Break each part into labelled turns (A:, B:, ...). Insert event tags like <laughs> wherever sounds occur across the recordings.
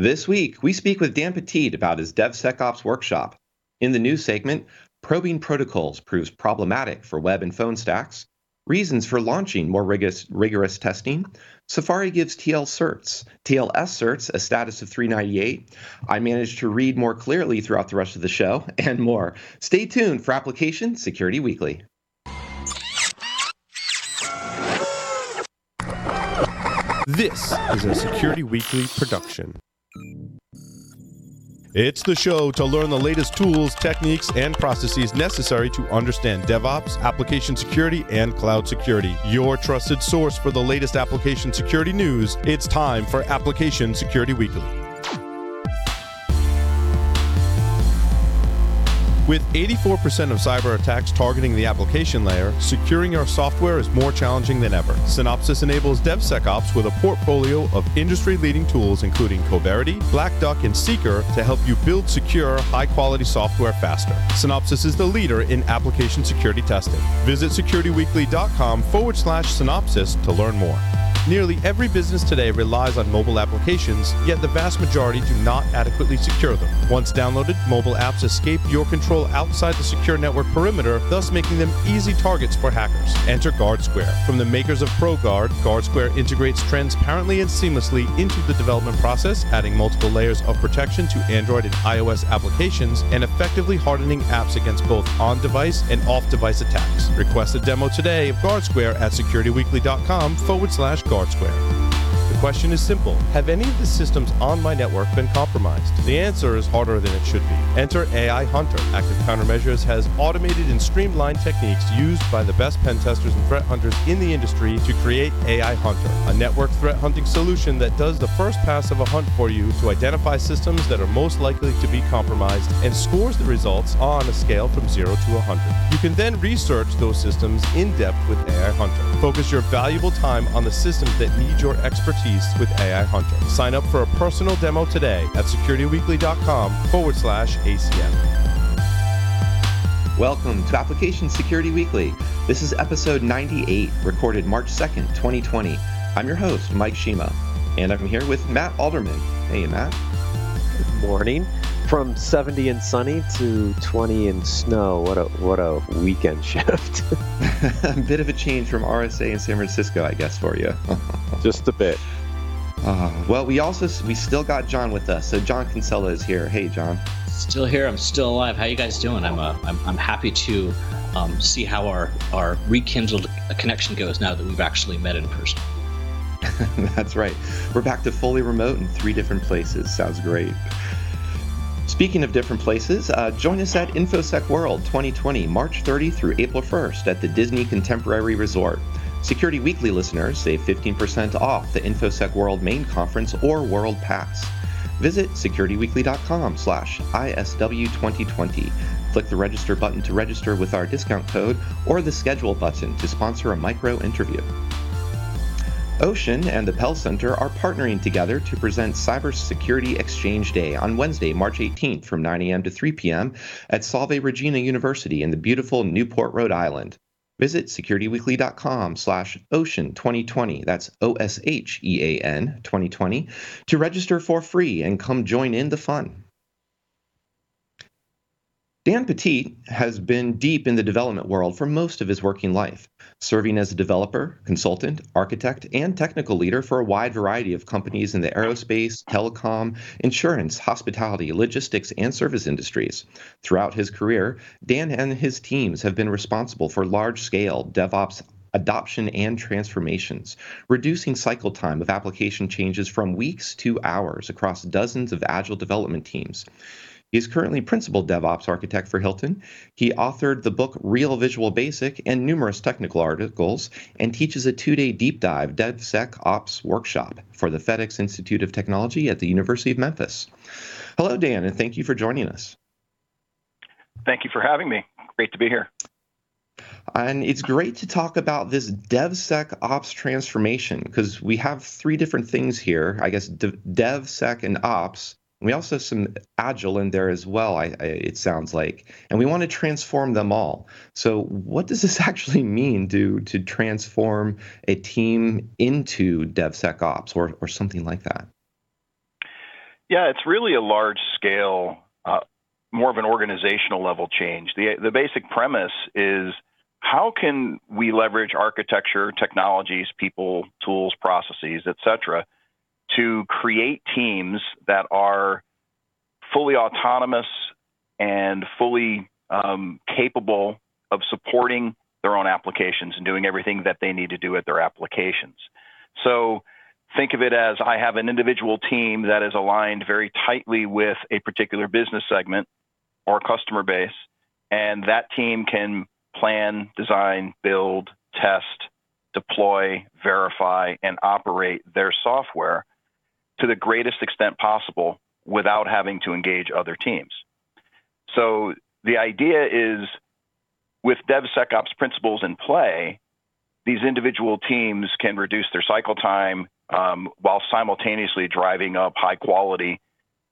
A: This week, we speak with Dan Petit about his DevSecOps workshop. In the news segment, probing protocols proves problematic for web and phone stacks, reasons for launching more rigorous, rigorous testing, Safari gives TL certs, TLS certs a status of 398. I managed to read more clearly throughout the rest of the show <laughs> and more. Stay tuned for Application Security Weekly.
B: This is a Security Weekly production. It's the show to learn the latest tools, techniques, and processes necessary to understand DevOps, application security, and cloud security. Your trusted source for the latest application security news. It's time for Application Security Weekly. With 84% of cyber attacks targeting the application layer, securing your software is more challenging than ever. Synopsys enables DevSecOps with a portfolio of industry leading tools, including Coverity, Black Duck, and Seeker, to help you build secure, high quality software faster. Synopsys is the leader in application security testing. Visit securityweekly.com forward slash synopsys to learn more. Nearly every business today relies on mobile applications, yet the vast majority do not adequately secure them. Once downloaded, mobile apps escape your control outside the secure network perimeter, thus making them easy targets for hackers. Enter GuardSquare. From the makers of ProGuard, GuardSquare integrates transparently and seamlessly into the development process, adding multiple layers of protection to Android and iOS applications and effectively hardening apps against both on device and off device attacks. Request a demo today of GuardSquare at securityweekly.com forward slash GuardSquare. The question is simple Have any of the systems on my network been compromised? The answer is harder than it should be. Enter AI Hunter. Active Countermeasures has automated and streamlined techniques used by the best pen testers and threat hunters in the industry to create AI Hunter, a network threat hunting solution that does the first pass of a hunt for you to identify systems that are most likely to be compromised and scores the results on a scale from 0 to 100. You can then research those systems in depth with AI Hunter. Focus your valuable time on the systems that need your expertise with AI Hunter. Sign up for a personal demo today at securityweekly.com forward slash ACM.
A: Welcome to Application Security Weekly. This is episode 98, recorded March 2nd, 2020. I'm your host, Mike Shema, and I'm here with Matt Alderman. Hey, Matt.
C: Good morning. From 70 and sunny to 20 and snow. What a what a weekend shift. <laughs> <laughs>
A: a bit of a change from RSA in San Francisco, I guess, for you. <laughs>
C: Just a bit.
A: Uh, well, we also we still got John with us. So John Kinsella is here. Hey, John.
D: Still here. I'm still alive. How you guys doing? I'm uh, I'm, I'm happy to um, see how our our rekindled connection goes now that we've actually met in person. <laughs>
A: That's right. We're back to fully remote in three different places. Sounds great. Speaking of different places, uh, join us at InfoSec World 2020, March 30 through April 1st at the Disney Contemporary Resort. Security Weekly listeners save 15% off the InfoSec World main conference or World Pass. Visit securityweekly.com slash ISW2020. Click the register button to register with our discount code or the schedule button to sponsor a micro interview. OSHEAN and the Pell Center are partnering together to present Cybersecurity Exchange Day on Wednesday, March 18th from 9 a.m. to 3 p.m. at Salve Regina University in the beautiful Newport, Rhode Island. Visit securityweekly.com slash ocean 2020, that's O-S-H-E-A-N 2020, to register for free and come join in the fun. Dan Petit has been deep in the development world for most of his working life, serving as a developer, consultant, architect, and technical leader for a wide variety of companies in the aerospace, telecom, insurance, hospitality, logistics, and service industries. Throughout his career, Dan and his teams have been responsible for large scale DevOps adoption and transformations, reducing cycle time of application changes from weeks to hours across dozens of agile development teams. He's currently principal DevOps architect for Hilton. He authored the book Real Visual Basic and numerous technical articles, and teaches a two day deep dive DevSecOps workshop for the FedEx Institute of Technology at the University of Memphis. Hello, Dan, and thank you for joining us.
E: Thank you for having me. Great to be here.
A: And it's great to talk about this DevSecOps transformation because we have three different things here. I guess DevSec and Ops we also have some agile in there as well. I, I, it sounds like, and we want to transform them all. So, what does this <laughs> actually mean to to transform a team into DevSecOps or or something like that?
E: Yeah, it's really a large scale, uh, more of an organizational level change. The, the basic premise is how can we leverage architecture, technologies, people, tools, processes, et cetera, to create teams that are fully autonomous and fully um, capable of supporting their own applications and doing everything that they need to do at their applications. So think of it as I have an individual team that is aligned very tightly with a particular business segment or customer base, and that team can plan, design, build, test, deploy, verify, and operate their software to the greatest extent possible without having to engage other teams. So the idea is with DevSecOps principles in play, these individual teams can reduce their cycle time um, while simultaneously driving up high quality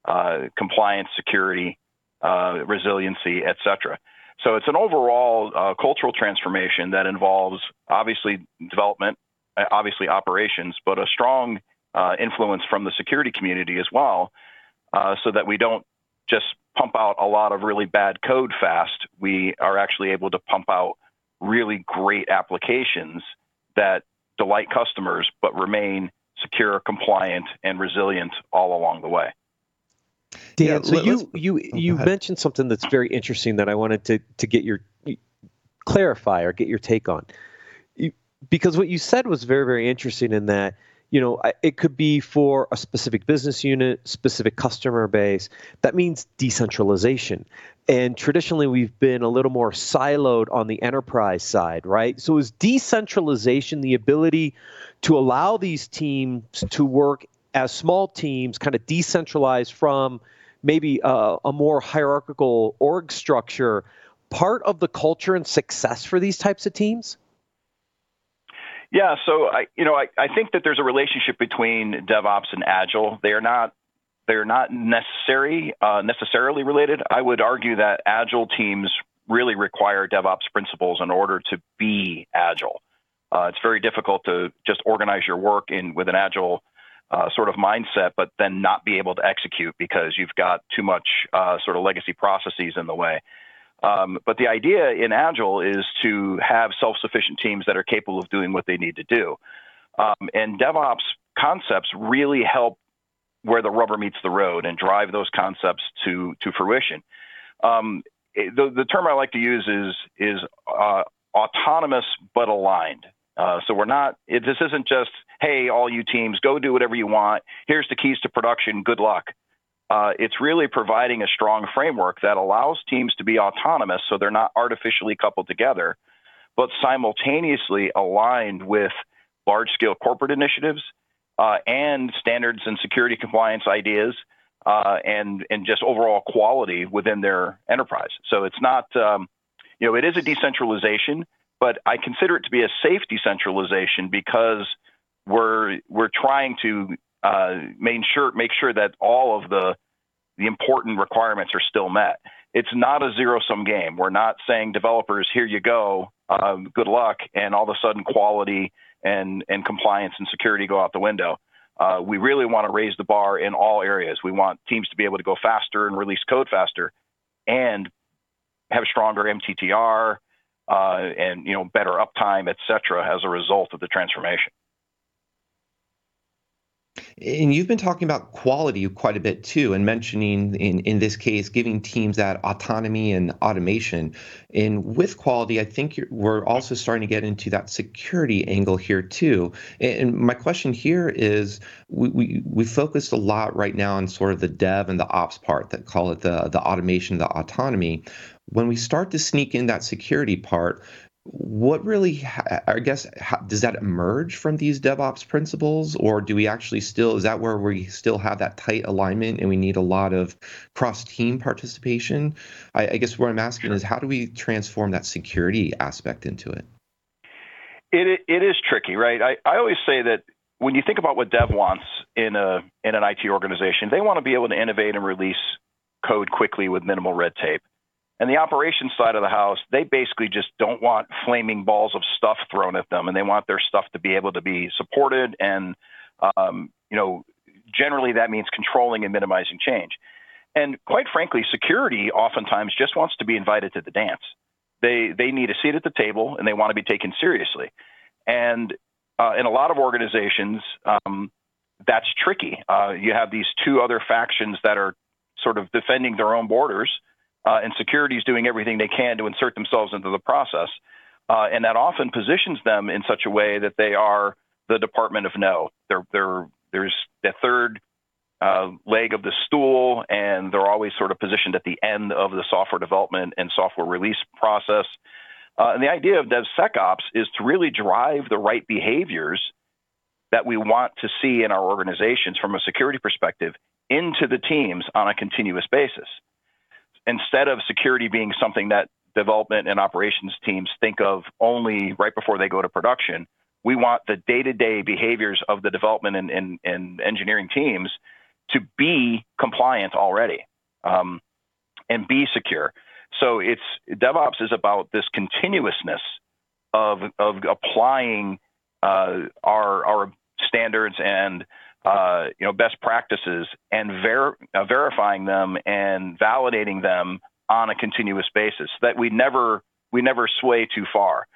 E: uh, compliance, security, uh, resiliency, et cetera. So it's an overall uh, cultural transformation that involves obviously development, uh, obviously operations, but a strong influence from the security community as well, uh, so that we don't just pump out a lot of really bad code fast. We are actually able to pump out really great applications that delight customers but remain secure, compliant, and resilient all along the way.
C: Dan, yeah, so you you you mentioned something that's very interesting that I wanted to to get your clarify or get your take on, because what you said was very very interesting in that you know it could be for a specific business unit specific customer base. That means decentralization. And traditionally we've been a little more siloed on the enterprise side right? So is decentralization the ability to allow these teams to work as small teams kind of decentralized from maybe a, a more hierarchical org structure part of the culture and success for these types of teams
E: yeah, so I, you know, I, I think that there's a relationship between DevOps and Agile. They are not they're not necessary uh, necessarily related. I would argue that Agile teams really require DevOps principles in order to be Agile. Uh, it's very difficult to just organize your work in with an Agile uh, sort of mindset, but then not be able to execute because you've got too much uh, sort of legacy processes in the way. Um, but the idea in Agile is to have self sufficient teams that are capable of doing what they need to do. Um, and DevOps concepts really help where the rubber meets the road and drive those concepts to, to fruition. Um, the, the term I like to use is, is uh, autonomous but aligned. Uh, so we're not, it, this isn't just, hey, all you teams, go do whatever you want. Here's the keys to production. Good luck uh, it's really providing a strong framework that allows teams to be autonomous so they're not artificially coupled together, but simultaneously aligned with large scale corporate initiatives uh, and standards and security compliance ideas. Uh, and and just overall quality within their enterprise. So it's not, um, you know, it is a decentralization, but I consider it to be a safe decentralization because we're we're trying to uh, make sure make sure that all of the the important requirements are still met. It's not a zero sum game. We're not saying developers, here you go, um, good luck, and all of a sudden quality and and compliance and security go out the window. Uh, we really want to raise the bar in all areas. We want teams to be able to go faster and release code faster, and have stronger MTTR uh, and you know better uptime, et cetera, as a result of the transformation.
A: And you've been talking about quality quite a bit too, and mentioning in, in this case, giving teams that autonomy and automation. And with quality, I think we're also starting to get into that security angle here too. And my question here is we, we, we focused a lot right now on sort of the dev and the ops part that call it the, the automation, the autonomy. When we start to sneak in that security part, what really i guess how, does that emerge from these devops principles or do we actually still is that where we still have that tight alignment and we need a lot of cross team participation? I, I, guess what i'm asking is how do we transform that security aspect into it?
E: It, it is tricky right? I, I always say that when you think about what dev wants in a in an it organization they want to be able to innovate and release code quickly with minimal red tape and the operations side of the house, they basically just don't want flaming balls of stuff thrown at them, and they want their stuff to be able to be supported and, um, you know, generally, that means controlling and minimizing change. And quite frankly, security oftentimes just wants to be invited to the dance. They they need a seat at the table and they want to be taken seriously. And uh, in a lot of organizations, um, that's tricky. Uh, you have these two other factions that are sort of defending their own borders, uh, and security is doing everything they can to insert themselves into the process. Uh, and that often positions them in such a way that they are the Department of No. They're, they're, there's the third uh, leg of the stool, and they're always sort of positioned at the end of the software development and software release process. Uh, and the idea of DevSecOps is to really drive the right behaviors that we want to see in our organizations from a security perspective into the teams on a continuous basis. Instead of security being something that development and operations teams think of only right before they go to production, we want the day to day behaviors of the development and, and, and, engineering teams to be compliant already um, and be secure. So it's DevOps is about this continuousness of, of applying uh, our, our standards and uh, you know best practices and ver- uh, verifying them and validating them on a continuous basis that we never we never sway too far.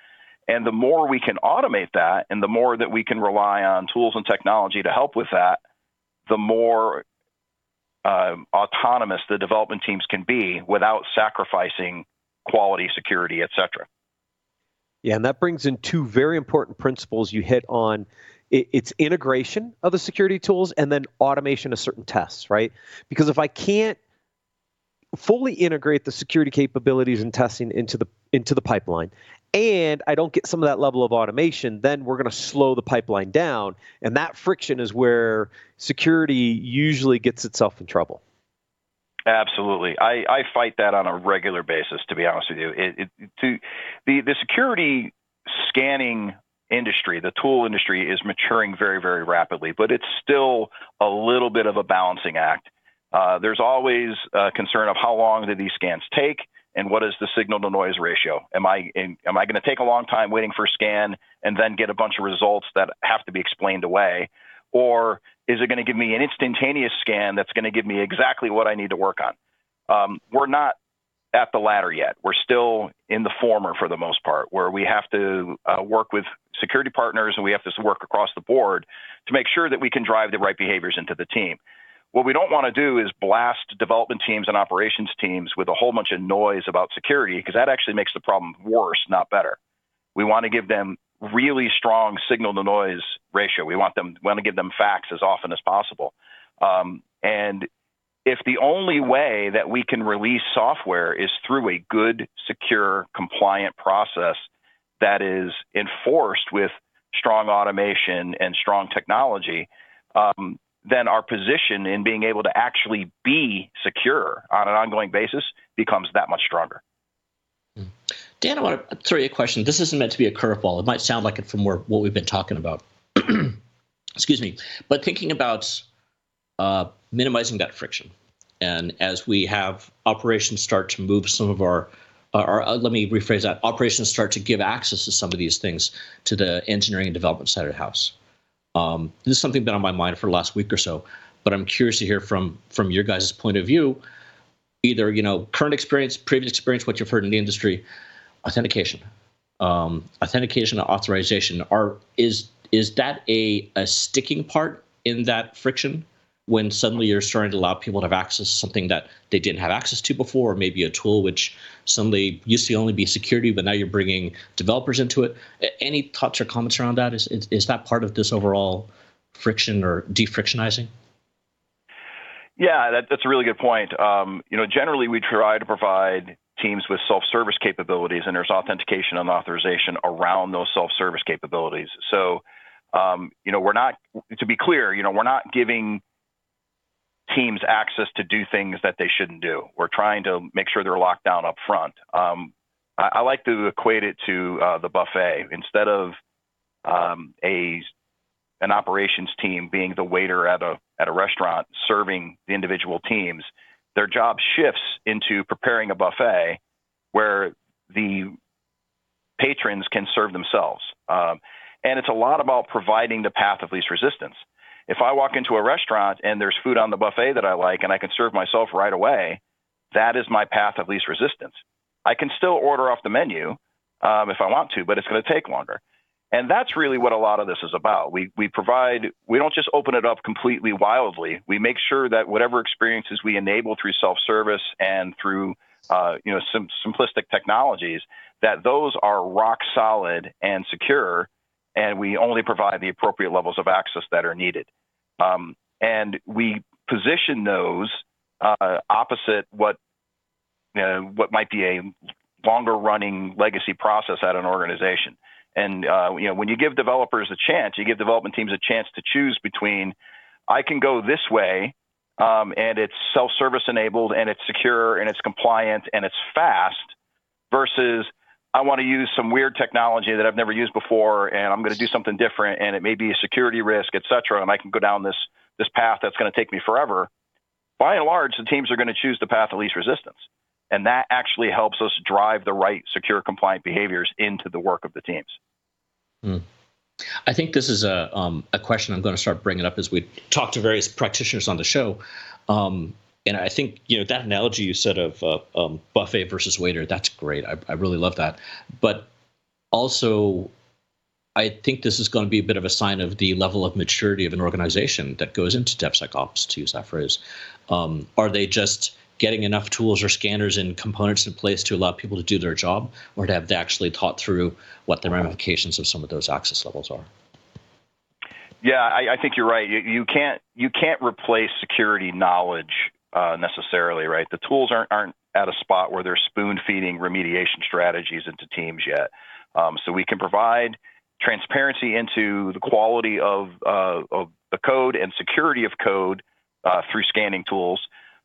E: And the more we can automate that and the more that we can rely on tools and technology to help with that the more uh, autonomous the development teams can be without sacrificing quality security et cetera.
C: Yeah and that brings in two very important principles you hit on it's integration of the security tools and then automation of certain tests, right? Because if I can't fully integrate the security capabilities and testing into the into the pipeline and I don't get some of that level of automation, then we're going to slow the pipeline down. And that friction is where security usually gets itself in trouble.
E: Absolutely, I, I fight that on a regular basis. To be honest with you, it, it, to the the security scanning industry, the tool industry, is maturing very, very rapidly, but it's still a little bit of a balancing act. Uh, there's always a concern of how long do these scans take, and what is the signal to noise ratio? Am I in, am I going to take a long time waiting for a scan and then get a bunch of results that have to be explained away, or is it going to give me an instantaneous scan that's going to give me exactly what I need to work on? Um, we're not at the latter yet. We're still in the former for the most part, where we have to uh, work with security partners and we have to work across the board to make sure that we can drive the right behaviors into the team. What we don't want to do is blast development teams and operations teams with a whole bunch of noise about security because that actually makes the problem worse, not better. We want to give them really strong signal to noise ratio. We want them want to give them facts as often as possible. Um, and if the only way that we can release software is through a good, secure, compliant process that is enforced with strong automation and strong technology, um, then our position in being able to actually be secure on an ongoing basis becomes that much stronger.
D: Dan, I want to throw you a question. This isn't meant to be a curveball. It might sound like it from what we've been talking about. <clears throat> Excuse me. But thinking about uh, minimizing that friction. And as we have operations start to move some of our, our, uh, let me rephrase that, operations start to give access to some of these things to the engineering and development side of the house. Um, this is something been on my mind for the last week or so, but I'm curious to hear from from your guys' point of view, either you know current experience, previous experience, what you've heard in the industry, authentication, um, authentication, and authorization. Are is is that a a sticking part in that friction? When suddenly you're starting to allow people to have access to something that they didn't have access to before, or maybe a tool which suddenly used to only be security, but now you're bringing developers into it. Any thoughts or comments around that? Is, is, is that part of this overall friction or defrictionizing?
E: Yeah, that, that's a really good point. Um, you know, generally we try to provide teams with self-service capabilities, and there's authentication and authorization around those self-service capabilities. So, um, you know, we're not, to be clear, you know, we're not giving teams access to do things that they shouldn't do. We're trying to make sure they're locked down up front. Um, I, I, like to equate it to uh, the buffet. Instead of um, a an operations team being the waiter at a at a restaurant serving the individual teams, their job shifts into preparing a buffet where the patrons can serve themselves. Um, and it's a lot about providing the path of least resistance If I walk into a restaurant and there's food on the buffet that I like and I can serve myself right away, that is my path of least resistance. I can still order off the menu um, if I want to, but it's going to take longer. And that's really what a lot of this is about. We we provide we don't just open it up completely wildly. We make sure that whatever experiences we enable through self-service and through uh, you know some simplistic technologies that those are rock solid and secure, and we only provide the appropriate levels of access that are needed. Um, and we position those uh, opposite what what might be a longer running legacy process at an organization. And uh, you know, when you give developers a chance, you give development teams a chance to choose between I can go this way, um, and it's self-service enabled, and it's secure, and it's compliant, and it's fast, versus I want to use some weird technology that I've never used before, and I'm going to do something different, and it may be a security risk, et cetera, and I can go down this this path that's going to take me forever. By and large, the teams are going to choose the path of least resistance. And that actually helps us drive the right secure compliant behaviors into the work of the teams.
D: Hmm. I think this is a, um, a question I'm going to start bringing up as we talk to various practitioners on the show. Um, and I think you know that analogy you said of uh, um, buffet versus waiter. That's great. I, I really love that. But also, I think this is going to be a bit of a sign of the level of maturity of an organization that goes into DevSecOps, to use that phrase. Um, are they just getting enough tools or scanners and components in place to allow people to do their job, or have they actually thought through what the ramifications of some of those access levels are?
E: Yeah, I, I think you're right. You, you, can't you can't replace security knowledge uh, necessarily, right? The tools aren't aren't at a spot where they're spoon feeding remediation strategies into teams yet. Um, so we can provide transparency into the quality of uh, of the code and security of code uh, through scanning tools.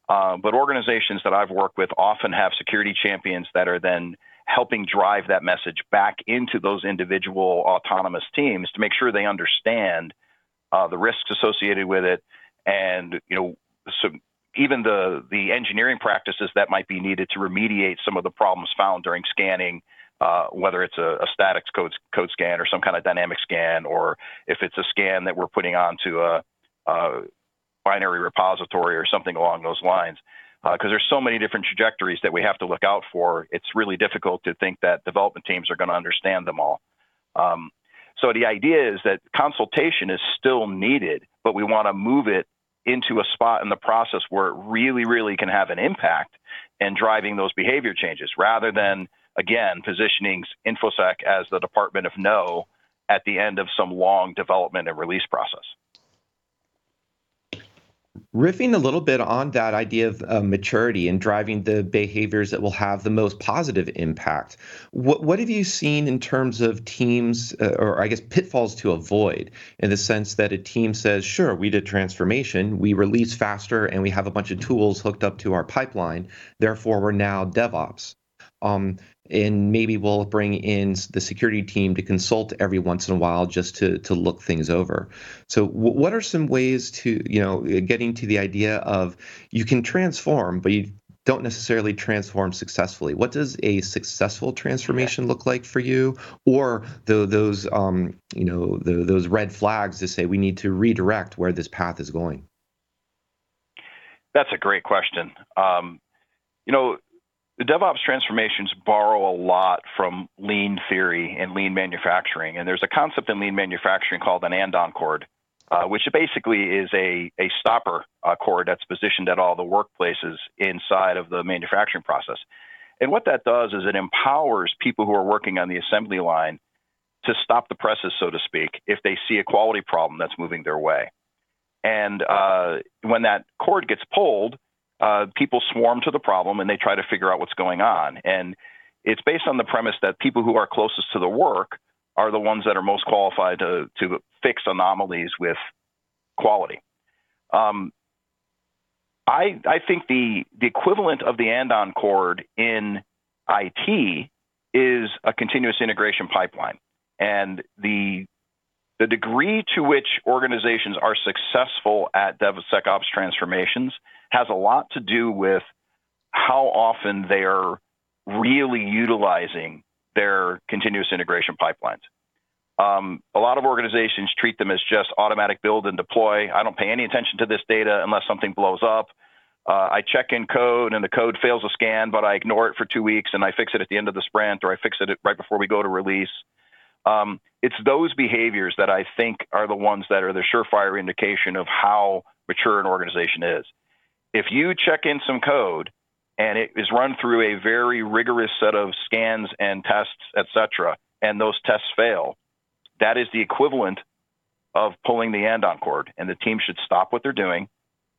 E: Uh, but organizations that I've worked with often have security champions that are then helping drive that message back into those individual autonomous teams to make sure they understand uh, the risks associated with it, and you know, so even the the engineering practices that might be needed to remediate some of the problems found during scanning. Uh, whether it's a, a static code, code scan or some kind of dynamic scan, or if it's a scan that we're putting onto a, a binary repository or something along those lines. Because uh, there's so many different trajectories that we have to look out for, it's really difficult to think that development teams are going to understand them all. Um, so the idea is that consultation is still needed, but we want to move it into a spot in the process where it really, really can have an impact and driving those behavior changes rather than, again, positioning InfoSec as the department of no at the end of some long development and release process
A: riffing a little bit on that idea of uh, maturity and driving the behaviors that will have the most positive impact. What, what have you seen in terms of teams uh, or i guess pitfalls to avoid in the sense that a team says sure we did transformation we release faster and we have a bunch of tools hooked up to our pipeline therefore we're now devops. Um, and maybe we'll bring in the security team to consult every once in a while just to to look things over. So, w- what are some ways to you know getting to the idea of you can transform, but you don't necessarily transform successfully. What does a successful transformation look like for you, or the, those um, you know the, those red flags to say we need to redirect where this path is going?
E: That's a great question. Um, you know, the DevOps transformations borrow a lot from lean theory and lean manufacturing. And there's a concept in lean manufacturing called an andon cord, uh, which basically is a, a stopper uh, cord that's positioned at all the workplaces inside of the manufacturing process. And what that does is it empowers people who are working on the assembly line to stop the presses, so to speak, if they see a quality problem that's moving their way. And uh, when that cord gets pulled, uh, people swarm to the problem and they try to figure out what's going on. And it's based on the premise that people who are closest to the work are the ones that are most qualified to, to fix anomalies with quality. Um, I, I think the, the equivalent of the andon cord in IT is a continuous integration pipeline. And the, the degree to which organizations are successful at DevSecOps transformations has a lot to do with how often they are really utilizing their continuous integration pipelines. Um, a lot of organizations treat them as just automatic build and deploy. I don't pay any attention to this data unless something blows up. Uh, I check in code and the code fails a scan, but I ignore it for two weeks and I fix it at the end of the sprint or I fix it right before we go to release. Um, it's those behaviors that I think are the ones that are the surefire indication of how mature an organization is. If you check in some code and it is run through a very rigorous set of scans and tests, et cetera, and those tests fail, that is the equivalent of pulling the andon cord. And the team should stop what they're doing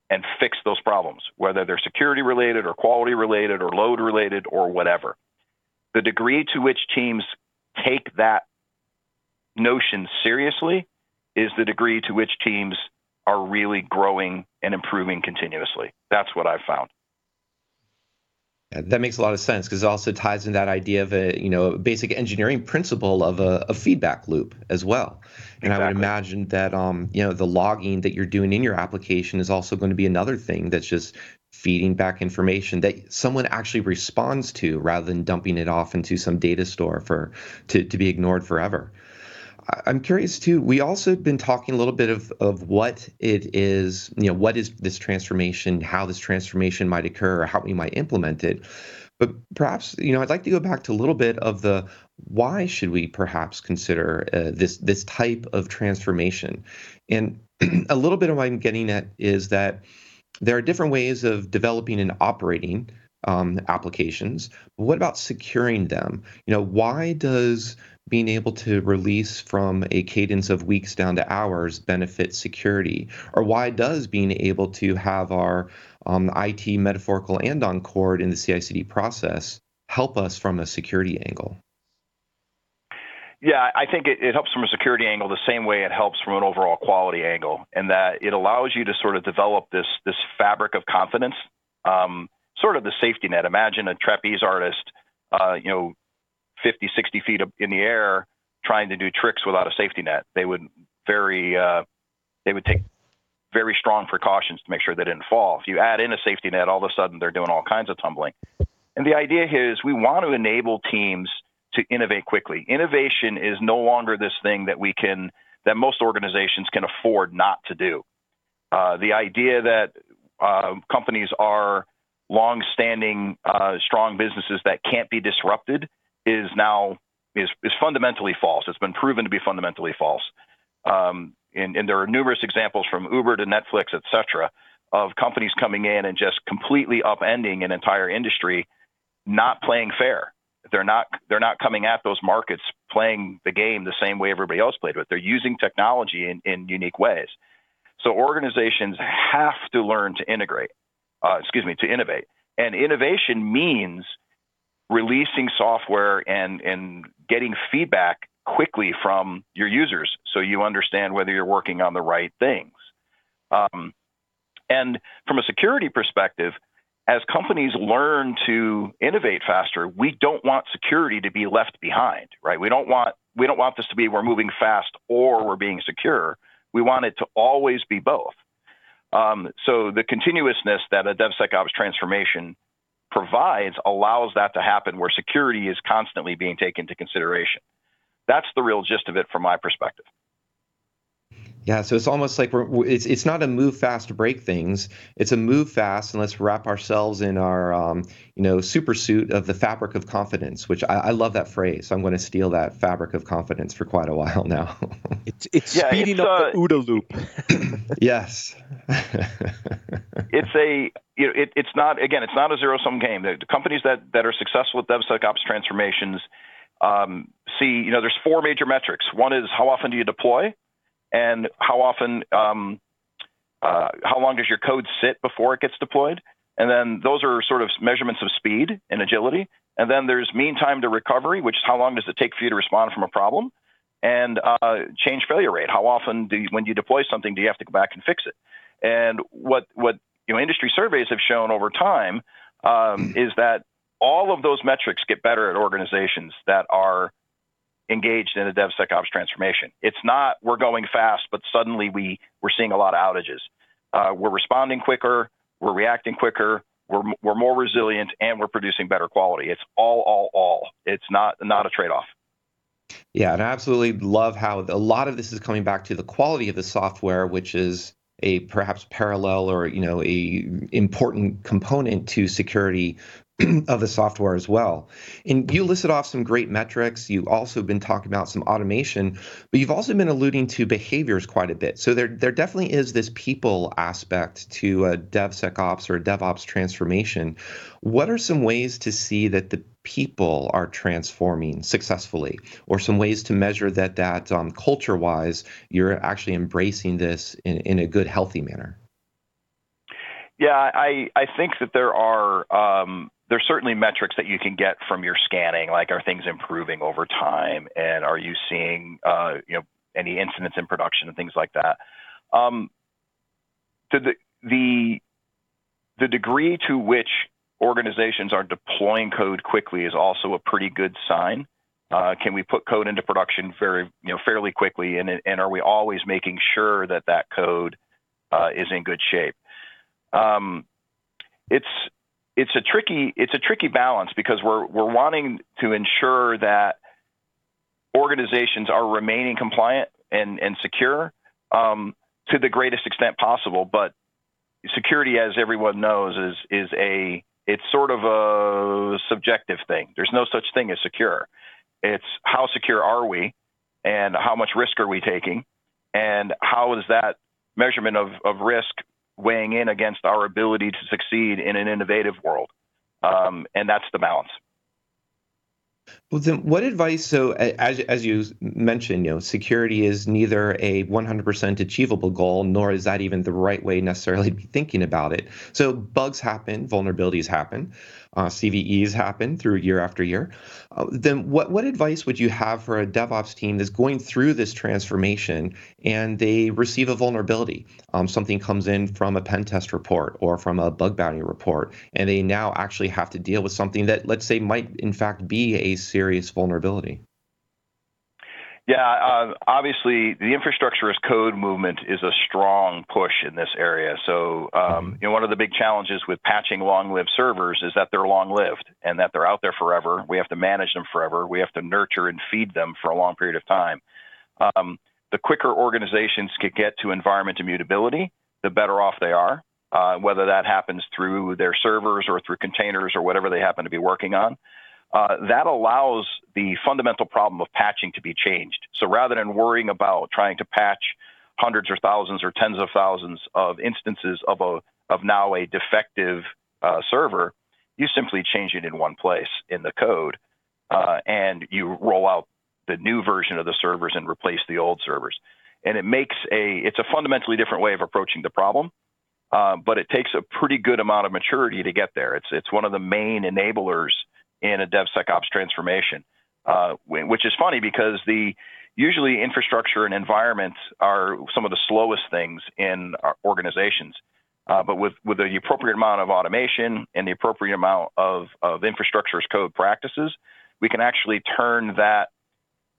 E: and fix those problems, whether they're security related or quality related or load related or whatever. The degree to which teams take that notion seriously is the degree to which teams are really growing and improving continuously. That's what I've found.
A: That makes a lot of sense because it also ties in that idea of a you know basic engineering principle of a, a feedback loop as well. And exactly. I would imagine that um, you know the logging that you're doing in your application is also going to be another thing that's just feeding back information that someone actually responds to rather than dumping it off into some data store for to, to be ignored forever. I'm curious too. We also been talking a little bit of, of what it is, you know, what is this transformation, how this transformation might occur, or how we might implement it. But perhaps, you know, I'd like to go back to a little bit of the why should we perhaps consider uh, this this type of transformation, and <clears throat> a little bit of what I'm getting at is that there are different ways of developing and operating um, applications. But what about securing them? You know, why does being able to release from a cadence of weeks down to hours benefit security? Or why does being able to have our um, IT metaphorical andon cord in the CI/CD process help us from a security angle?
E: Yeah, I think it, it, helps from a security angle the same way it helps from an overall quality angle, and that it allows you to sort of develop this this fabric of confidence, um, sort of the safety net. Imagine a trapeze artist, uh, you know, 50, 60 feet in the air trying to do tricks without a safety net. They would very, uh, they would take very strong precautions to make sure they didn't fall. If you add in a safety net, all of a sudden they're doing all kinds of tumbling. And the idea here is we want to enable teams to innovate quickly. Innovation is no longer this thing that we can, that most organizations can afford not to do. Uh, the idea that uh, companies are long-standing, uh, strong businesses that can't be disrupted is now is is fundamentally false. It's been proven to be fundamentally false. Um, and, and there are numerous examples from Uber to Netflix, et cetera, of companies coming in and just completely upending an entire industry, not playing fair. They're not they're not coming at those markets playing the game the same way everybody else played it. They're using technology in, in unique ways. So organizations have to learn to integrate. Uh, excuse me, to innovate. And innovation means releasing software and and getting feedback quickly from your users so you understand whether you're working on the right things. Um, and from a security perspective, as companies learn to innovate faster, we don't want security to be left behind, right? We don't want we don't want this to be we're moving fast or we're being secure. We want it to always be both. Um, so the continuousness that a DevSecOps transformation provides allows that to happen where security is constantly being taken into consideration. That's the real gist of it from my perspective.
A: Yeah, so it's almost like we're it's it's not a move fast to break things. It's a move fast and let's wrap ourselves in our um, you know super suit of the fabric of confidence, which I, I love that phrase. So I'm going to steal that fabric of confidence for quite a while <laughs> now.
C: it's it's yeah, speeding it's, up uh, the OODA loop. <coughs> <coughs>
A: yes.
E: it's a you know it, it's not again it's not a zero sum game. The, the companies that that are successful with DevSecOps transformations um, see you know there's four major metrics. One is how often do you deploy and how often, um, uh, how long does your code sit before it gets deployed? And then those are sort of measurements of speed and agility. And then there's mean time to recovery, which is how long does it take for you to respond from a problem? And uh, change failure rate. How often do you, when you deploy something, do you have to go back and fix it? And what what you know industry surveys have shown over time um, is that all of those metrics get better at organizations that are engaged in a DevSecOps transformation. It's not we're going fast, but suddenly we we're seeing a lot of outages. Uh, we're responding quicker, we're reacting quicker, we're we're more resilient, and we're producing better quality. It's all all all. It's not not a trade off.
A: Yeah, and I absolutely love how a lot of this is coming back to the quality of the software, which is a perhaps parallel or you know a important component to security <clears throat> of the software as well. And you listed off some great metrics. You've also been talking about some automation, but you've also been alluding to behaviors quite a bit. So there, there definitely is this people aspect to a DevSecOps or a DevOps transformation. What are some ways to see that the people are transforming successfully, or some ways to measure that that um, culture-wise you're actually embracing this in, in a good, healthy manner?
E: Yeah, I I think that there are um, there's certainly metrics that you can get from your scanning, like are things improving over time, and are you seeing uh, you know any incidents in production and things like that. Um, the the the degree to which organizations are deploying code quickly is also a pretty good sign. Uh, can we put code into production very you know fairly quickly, and and are we always making sure that that code uh, is in good shape? Um, it's it's a tricky it's a tricky balance because we're we're wanting to ensure that organizations are remaining compliant and and secure um, to the greatest extent possible. But security, as everyone knows, is is a it's sort of a subjective thing. There's no such thing as secure. It's how secure are we, and how much risk are we taking, and how is that measurement of, of risk weighing in against our ability to succeed in an innovative world. Um, and that's the balance.
A: Well, then, what advice? So, as as you mentioned, you know, security is neither a 100% achievable goal, nor is that even the right way necessarily to be thinking about it. So, bugs happen, vulnerabilities happen uh, CVEs happen through year after year. Uh, then, what what advice would you have for a DevOps team that's going through this transformation and they receive a vulnerability? Um, something comes in from a pen test report or from a bug bounty report, and they now actually have to deal with something that, let's say, might in fact be a serious vulnerability.
E: Yeah, uh, obviously the infrastructure as code movement is a strong push in this area. So, um, mm-hmm. you know, one of the big challenges with patching long-lived servers is that they're long-lived and that they're out there forever. We have to manage them forever. We have to nurture and feed them for a long period of time. Um, the quicker organizations can get to environment immutability, the better off they are. Uh, whether that happens through their servers or through containers or whatever they happen to be working on. Uh, that allows the fundamental problem of patching to be changed. So rather than worrying about trying to patch hundreds or thousands or tens of thousands of instances of a of now a defective uh, server, you simply change it in one place in the code, uh, and you roll out the new version of the servers and replace the old servers. And it makes a it's a fundamentally different way of approaching the problem. Uh, but it takes a pretty good amount of maturity to get there. It's it's one of the main enablers in a DevSecOps transformation, uh, which is funny because the usually infrastructure and environment are some of the slowest things in organizations. Uh, but with, with the appropriate amount of automation and the appropriate amount of, of infrastructure as code practices, we can actually turn that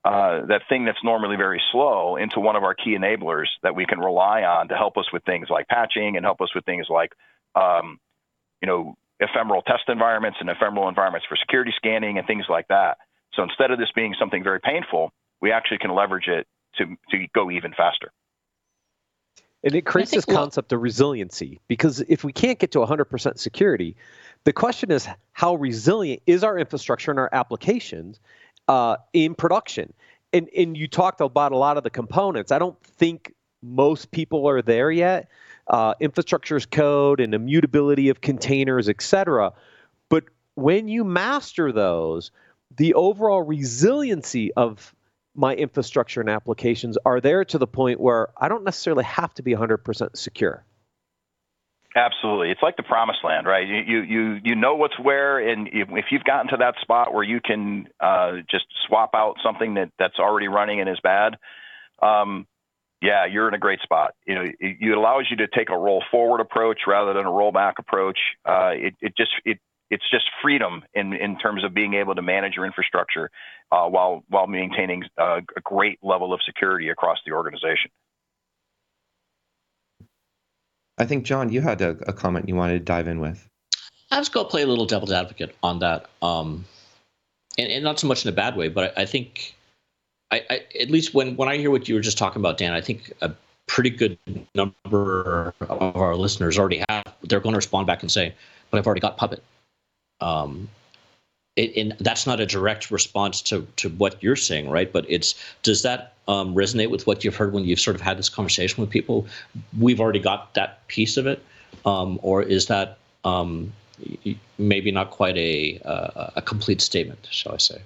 E: uh, that thing that's normally very slow into one of our key enablers that we can rely on to help us with things like patching and help us with things like um, you know ephemeral test environments and ephemeral environments for security scanning and things like that. So instead of this being something very painful, we actually can leverage it to, to go even faster.
C: And it creates this concept of resiliency because if we can't get to 100% security, the question is how resilient is our infrastructure and our applications uh, in production? And, and you talked about a lot of the components. I don't think most people are there yet uh, infrastructure as code and immutability of containers, et cetera. But when you master those, the overall resiliency of my infrastructure and applications are there to the point where I don't necessarily have to be 100% secure.
E: Absolutely, it's like the promised land, right? You you you know what's where, and if you've gotten to that spot where you can uh, just swap out something that that's already running and is bad, um, yeah, you're in a great spot. You know, it, it allows you to take a roll forward approach rather than a roll back approach. Uh, it, it just it it's just freedom in in terms of being able to manage your infrastructure uh, while while maintaining uh, a great level of security across the organization.
A: I think John, you had a, a comment you wanted to dive in with.
D: I was going to play a little devil's advocate on that, um, and, and, not so much in a bad way, but I, I think I, I, at least when when I hear what you were just talking about, Dan, I think a pretty good number of our listeners already have. They're going to respond back and say, "But I've already got Puppet." Um, it, and that's not a direct response to to what you're saying, right? But it's does that um, resonate with what you've heard when you've sort of had this conversation with people? We've already got that piece of it, um, or is that um, maybe not quite a uh, a complete statement, shall I say?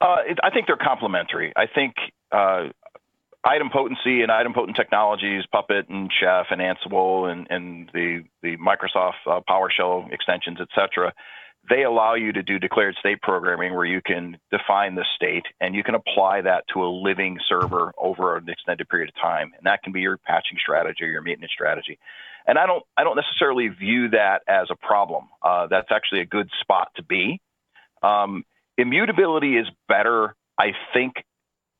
E: Uh, I think they're complementary. I think uh, idempotency and idempotent technologies, Puppet and Chef and Ansible and, the Microsoft uh, PowerShell extensions, et cetera, they allow you to do declared state programming where you can define the state and you can apply that to a living server over an extended period of time, and that can be your patching strategy or your maintenance strategy. And I don't I don't necessarily view that as a problem. Uh, that's actually a good spot to be. Um, Immutability is better, I think,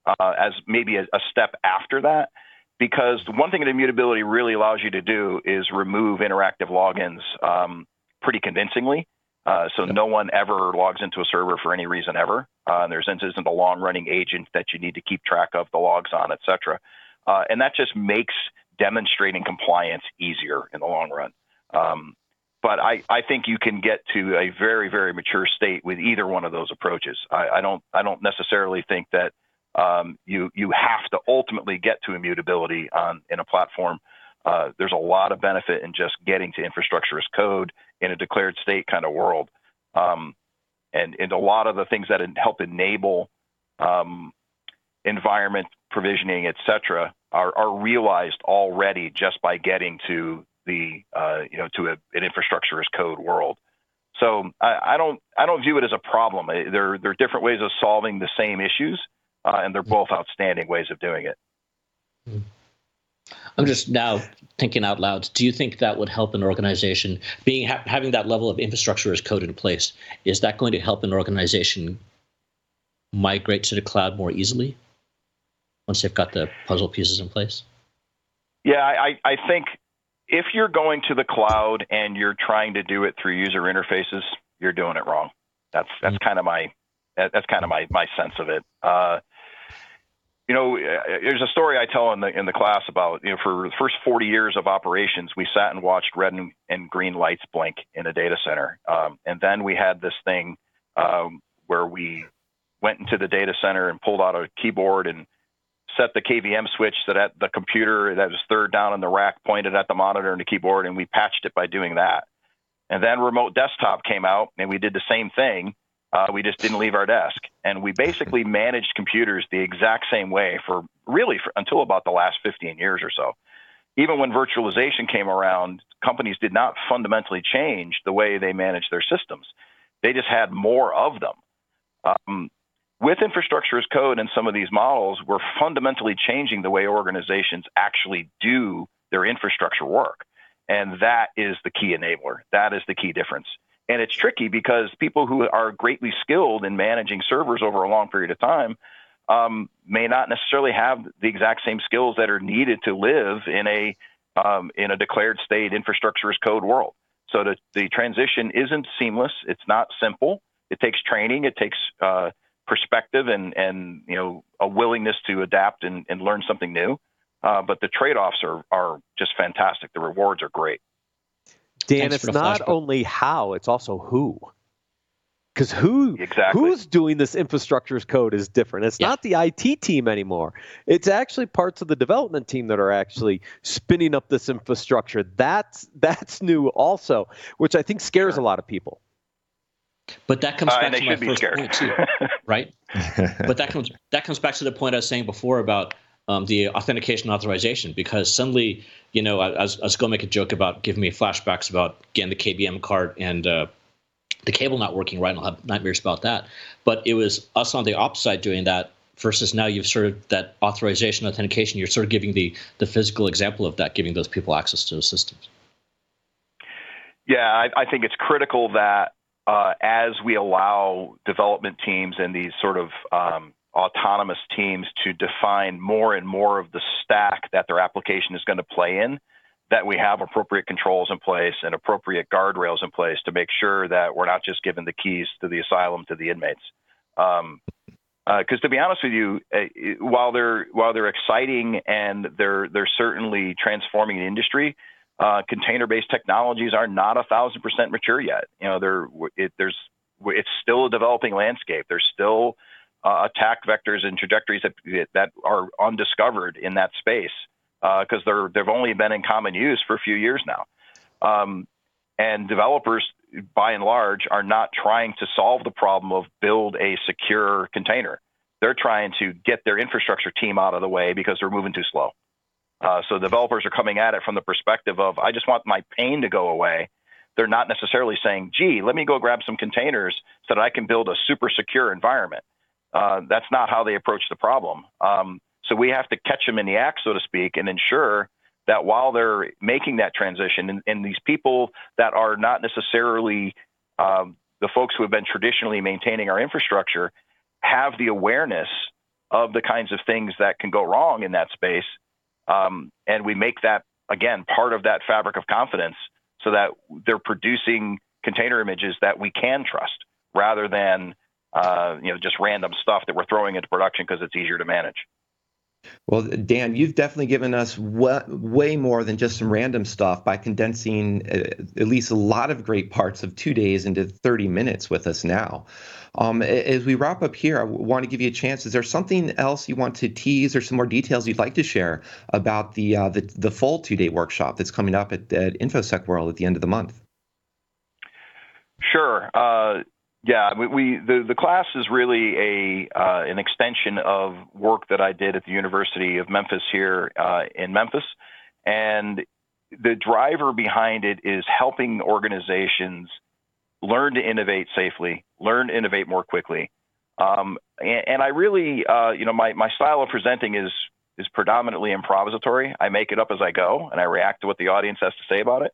E: uh, as maybe a, a, step after that, because the one thing that immutability really allows you to do is remove interactive logins um, pretty convincingly. Uh, so no one ever logs into a server for any reason ever. Uh, and there isn't a long-running agent that you need to keep track of the logs on, et cetera. Uh, and that just makes demonstrating compliance easier in the long run. Um, but I, I think you can get to a very very mature state with either one of those approaches. I, I don't I don't necessarily think that um, you you have to ultimately get to immutability on in a platform. Uh, there's a lot of benefit in just getting to infrastructure as code in a declared state kind of world, um, and and a lot of the things that help enable um, environment provisioning, et cetera, are, are realized already just by getting to the uh, you know to a, an infrastructure as code world. So I, I, don't I don't view it as a problem. There there are different ways of solving the same issues, uh, and they're both outstanding ways of doing it.
D: I'm just now thinking out loud. Do you think that would help an organization being ha- having that level of infrastructure as code in place? Is that going to help an organization migrate to the cloud more easily once they've got the puzzle pieces in place?
E: Yeah, I, I think if you're going to the cloud and you're trying to do it through user interfaces, you're doing it wrong. That's that's mm-hmm. kind of my that's kind of my my sense of it. Uh, you know, uh, there's a story I tell in the in the class about you know for the first 40 years of operations, we sat and watched red and, and green lights blink in a data center, um, and then we had this thing um, where we went into the data center and pulled out a keyboard and set the KVM switch that at the computer that was third down in the rack pointed at the monitor and the keyboard, and we patched it by doing that. And then remote desktop came out, and we did the same thing. Uh, we just didn't leave our desk, and we basically <laughs> managed computers the exact same way for really for, until about the last 15 years or so. Even when virtualization came around, companies did not fundamentally change the way they managed their systems. They just had more of them. Um, with infrastructure as code and some of these models, we're fundamentally changing the way organizations actually do their infrastructure work. And that is the key enabler. That is the key difference. And it's tricky because people who are greatly skilled in managing servers over a long period of time um, may not necessarily have the exact same skills that are needed to live in a um, in a declared state infrastructure as code world. So the, the transition isn't seamless. It's not simple. It takes training. It takes uh, perspective and and you know a willingness to adapt and, and learn something new. Uh, but the trade-offs are are just fantastic. The rewards are great.
C: Dan, Thanks it's not only how, it's also who. Because who exactly. who's doing this infrastructure as code is different. It's yeah. not the IT team anymore. It's actually parts of the development team that are actually spinning up this infrastructure. That's that's new also, which I think scares sure. a lot of people.
D: But that comes uh, back to my first scared. point too, <laughs> right? <laughs> but that comes that comes back to the point I was saying before about um, the authentication authorization because suddenly, you know, I, I, was, I, was, going to make a joke about giving me flashbacks about getting the KVM card and uh, the cable not working right. And I'll have nightmares about that. But it was us on the opposite side doing that versus now you've sort of that authorization authentication. You're sort of giving the the physical example of that, giving those people access to the systems.
E: Yeah, I, I think it's critical that uh, as we allow development teams and these sort of um, autonomous teams to define more and more of the stack that their application is going to play in, that we have appropriate controls in place and appropriate guardrails in place to make sure that we're not just giving the keys to the asylum to the inmates. Um, Because uh, to be honest with you, uh, while they're while they're exciting and they're they're certainly transforming the industry, uh, container-based technologies are not a thousand percent mature yet. You know, they're it, there's it's still a developing landscape. There's still uh, attack vectors and trajectories that that are undiscovered in that space because uh, they're they've only been in common use for a few years now. Um, and developers, by and large, are not trying to solve the problem of build a secure container. They're trying to get their infrastructure team out of the way because they're moving too slow. Uh, so developers are coming at it from the perspective of, I just want my pain to go away. They're not necessarily saying, gee, let me go grab some containers so that I can build a super secure environment. Uh, that's not how they approach the problem. Um, so we have to catch them in the act, so to speak, and ensure that while they're making that transition, and, and these people that are not necessarily um, the folks who have been traditionally maintaining our infrastructure have the awareness of the kinds of things that can go wrong in that space. Um, and we make that, again, part of that fabric of confidence so that they're producing container images that we can trust rather than uh, you know just random stuff that we're throwing into production because it's easier to manage.
A: Well, Dan, you've definitely given us way more than just some random stuff by condensing uh, at least a lot of great parts of two days into 30 minutes with us now. Um, as we wrap up here, I want to give you a chance. Is there something else you want to tease or some more details you'd like to share about the uh, the, the, full two day workshop that's coming up at, at InfoSec World at the end of the month?
E: Sure. Uh, yeah, we, we, the the class is really a uh, an extension of work that I did at the University of Memphis here uh, in Memphis, and the driver behind it is helping organizations learn to innovate safely, learn to innovate more quickly. Um, and, and, I really, uh, you know, my my style of presenting is is predominantly improvisatory. I make it up as I go, and I react to what the audience has to say about it.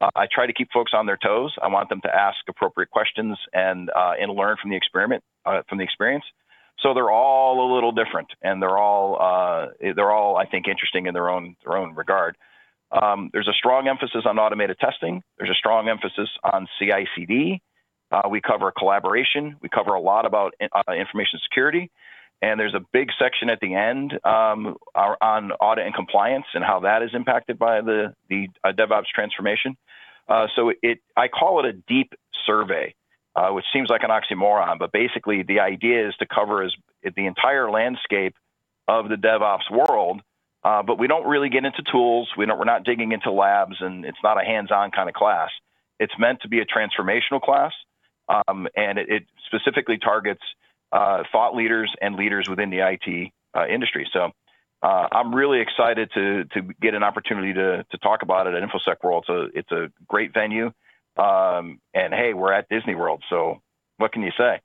E: Uh, I try to keep folks on their toes. I want them to ask appropriate questions and uh, and learn from the experiment uh, from the experience. So they're all a little different, and they're all uh, they're all I think interesting in their own their own regard. Um, there's a strong emphasis on automated testing. There's a strong emphasis on CI/CD. Uh, we cover collaboration. We cover a lot about uh, information security. And there's a big section at the end um, on audit and compliance and how that is impacted by the, the uh, DevOps transformation. Uh, so it, I call it a deep survey, uh, which seems like an oxymoron, but basically the idea is to cover as, the entire landscape of the DevOps world. Uh, but we don't really get into tools. We don't, we're not digging into labs, and it's not a hands-on kind of class. It's meant to be a transformational class, um, and it, it specifically targets uh, thought leaders and leaders within the IT uh, industry. So uh, I'm really excited to to get an opportunity to to talk about it at InfoSec World. It's a it's a great venue, um, and hey, we're at Disney World, so what can you say?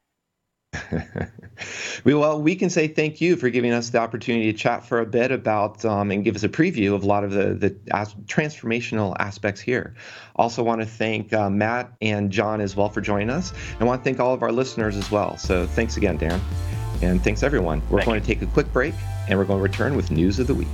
E: <laughs>
A: well, we can say thank you for giving us the opportunity to chat for a bit about um, and give us a preview of a lot of the, the as, transformational aspects here. Also, want to thank uh, Matt and John as well for joining us, and want to thank all of our listeners as well. So, thanks again, Dan, and thanks everyone. We're thank going you. to take a quick break, and we're going to return with news of the week.